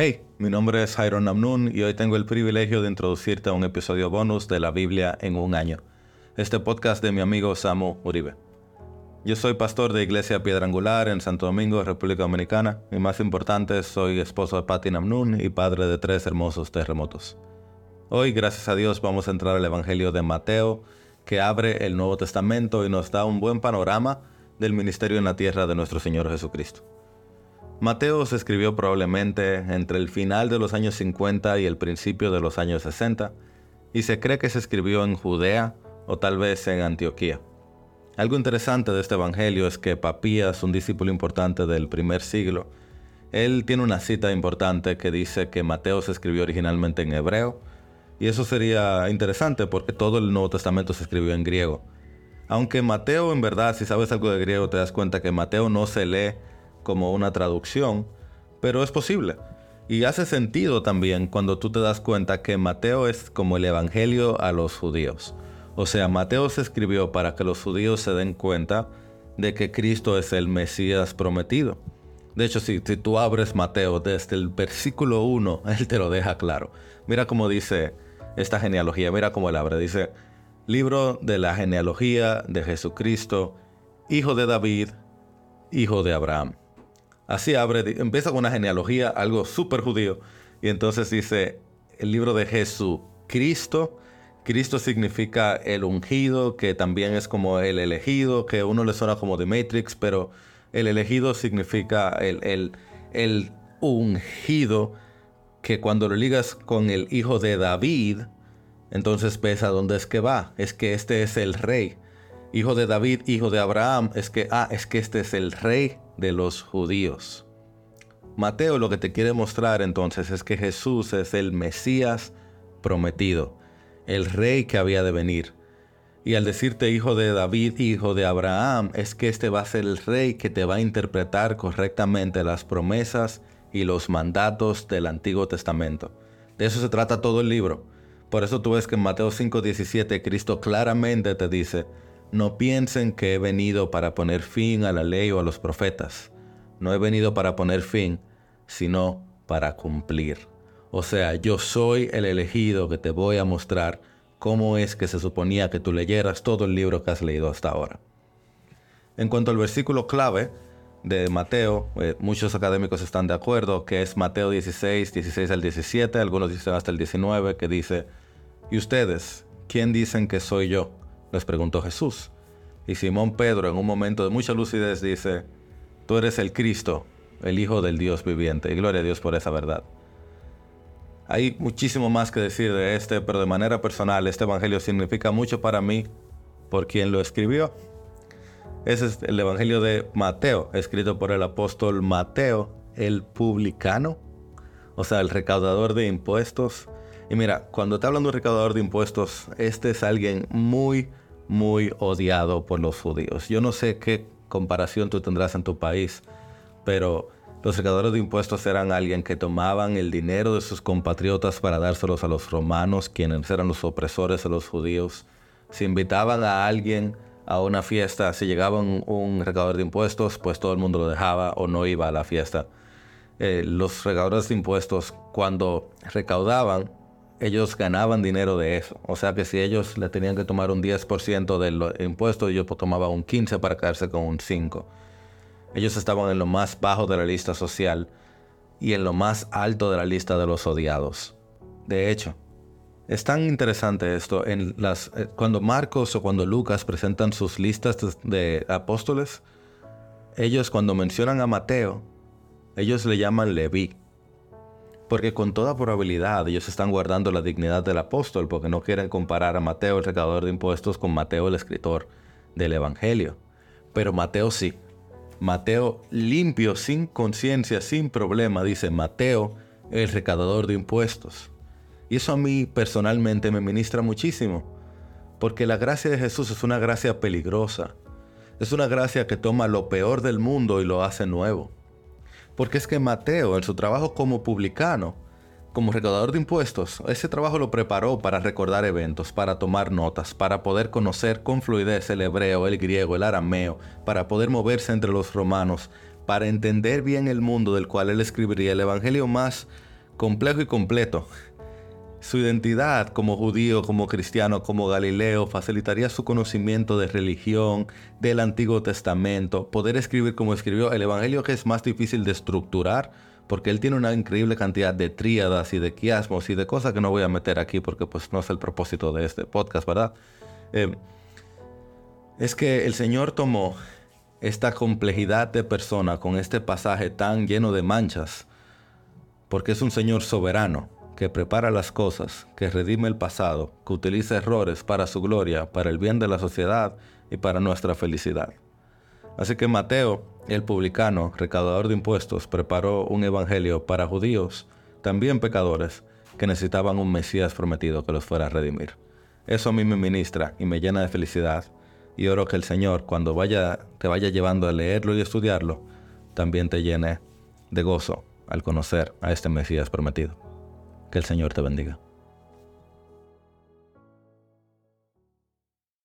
Hey, mi nombre es Jairo Namnun y hoy tengo el privilegio de introducirte a un episodio bonus de la Biblia en un año. Este podcast de mi amigo Samu Uribe. Yo soy pastor de Iglesia Piedra Angular en Santo Domingo, República Dominicana, y más importante, soy esposo de Patti Namnun y padre de tres hermosos terremotos. Hoy, gracias a Dios, vamos a entrar al Evangelio de Mateo, que abre el Nuevo Testamento y nos da un buen panorama del ministerio en la tierra de nuestro Señor Jesucristo. Mateo se escribió probablemente entre el final de los años 50 y el principio de los años 60, y se cree que se escribió en Judea o tal vez en Antioquía. Algo interesante de este evangelio es que Papías, un discípulo importante del primer siglo, él tiene una cita importante que dice que Mateo se escribió originalmente en hebreo, y eso sería interesante porque todo el Nuevo Testamento se escribió en griego. Aunque Mateo, en verdad, si sabes algo de griego, te das cuenta que Mateo no se lee como una traducción, pero es posible. Y hace sentido también cuando tú te das cuenta que Mateo es como el Evangelio a los judíos. O sea, Mateo se escribió para que los judíos se den cuenta de que Cristo es el Mesías prometido. De hecho, si, tú abres Mateo desde el versículo 1, él te lo deja claro. Mira cómo dice esta genealogía, mira cómo él abre. Dice, libro de la genealogía de Jesucristo, hijo de David, hijo de Abraham. Así abre, empieza con una genealogía, algo súper judío, y entonces dice el libro de Jesucristo. Cristo significa el ungido, que también es como el elegido, que uno le suena como de Matrix, pero el elegido significa el, el, el ungido, que cuando lo ligas con el hijo de David, entonces ves a dónde es que va. Es que este es el rey. Hijo de David, hijo de Abraham. Es que, ah, es que este es el rey de los judíos. Mateo lo que te quiere mostrar entonces es que Jesús es el Mesías prometido, el rey que había de venir. Y al decirte hijo de David, hijo de Abraham, es que este va a ser el rey que te va a interpretar correctamente las promesas y los mandatos del Antiguo Testamento. De eso se trata todo el libro. Por eso tú ves que en Mateo 5:17 Cristo claramente te dice, no piensen que he venido para poner fin a la ley o a los profetas. No he venido para poner fin, sino para cumplir. O sea, yo soy el elegido que te voy a mostrar cómo es que se suponía que tú leyeras todo el libro que has leído hasta ahora. En cuanto al versículo clave de Mateo, eh, muchos académicos están de acuerdo que es Mateo 16, 16 al 17, algunos dicen hasta el 19, que dice, ¿y ustedes, quién dicen que soy yo? Les preguntó Jesús. Y Simón Pedro, en un momento de mucha lucidez, dice, Tú eres el Cristo, el Hijo del Dios viviente. Y gloria a Dios por esa verdad. Hay muchísimo más que decir de este, pero de manera personal, este Evangelio significa mucho para mí por quien lo escribió. Ese es el Evangelio de Mateo, escrito por el apóstol Mateo, el publicano, o sea, el recaudador de impuestos y mira, cuando te hablan de un recaudador de impuestos, este es alguien muy, muy odiado por los judíos. Yo no sé qué comparación tú tendrás en tu país, pero los recaudadores de impuestos eran alguien que tomaban el dinero de sus compatriotas para dárselos a los romanos, quienes eran los opresores de los judíos. Si invitaban a alguien a una fiesta, si llegaba un, recaudador de impuestos, pues todo el mundo lo dejaba o no iba a la fiesta. Eh, los recaudadores de impuestos, cuando recaudaban, ellos ganaban dinero de eso. O sea que si ellos le tenían que tomar un 10% del impuesto, ellos pues tomaban un 15% para quedarse con un 5%. Ellos estaban en lo más bajo de la lista social y en lo más alto de la lista de los odiados. De hecho, es tan interesante esto en las eh, cuando Marcos o cuando Lucas presentan sus listas de apóstoles, ellos cuando mencionan a Mateo, ellos le llaman Leví porque con toda probabilidad ellos están guardando la dignidad del apóstol porque no quieren comparar a Mateo el recaudador de impuestos con Mateo el escritor del Evangelio. Pero Mateo sí. Mateo limpio, sin conciencia, sin problema, dice Mateo el recaudador de impuestos. Y eso a mí personalmente me ministra muchísimo. Porque la gracia de Jesús es una gracia peligrosa. Es una gracia que toma lo peor del mundo y lo hace nuevo. Porque es que Mateo, en su trabajo como publicano, como recaudador de impuestos, ese trabajo lo preparó para recordar eventos, para tomar notas, para poder conocer con fluidez el hebreo, el griego, el arameo, para poder moverse entre los romanos, para entender bien el mundo del cual él escribiría el evangelio más complejo y completo. Su identidad como judío, como cristiano, como Galileo facilitaría su conocimiento de religión, del Antiguo Testamento, poder escribir como escribió el Evangelio que es más difícil de estructurar porque él tiene una increíble cantidad de tríadas y de quiasmos y de cosas que no voy a meter aquí porque pues no es el propósito de este podcast, ¿verdad? Eh, es que el Señor tomó esta complejidad de persona con este pasaje tan lleno de manchas, porque es un Señor soberano que prepara las cosas, que redime el pasado, que utiliza errores para su gloria, para el bien de la sociedad y para nuestra felicidad. Así que Mateo, el publicano, recaudador de impuestos, preparó un evangelio para judíos, también pecadores, que necesitaban un Mesías prometido que los fuera a redimir. Eso a mí me ministra y me llena de felicidad y oro que el Señor, cuando vaya, te vaya llevando a leerlo y estudiarlo, también te llene de gozo al conocer a este Mesías prometido. Que el Señor te bendiga.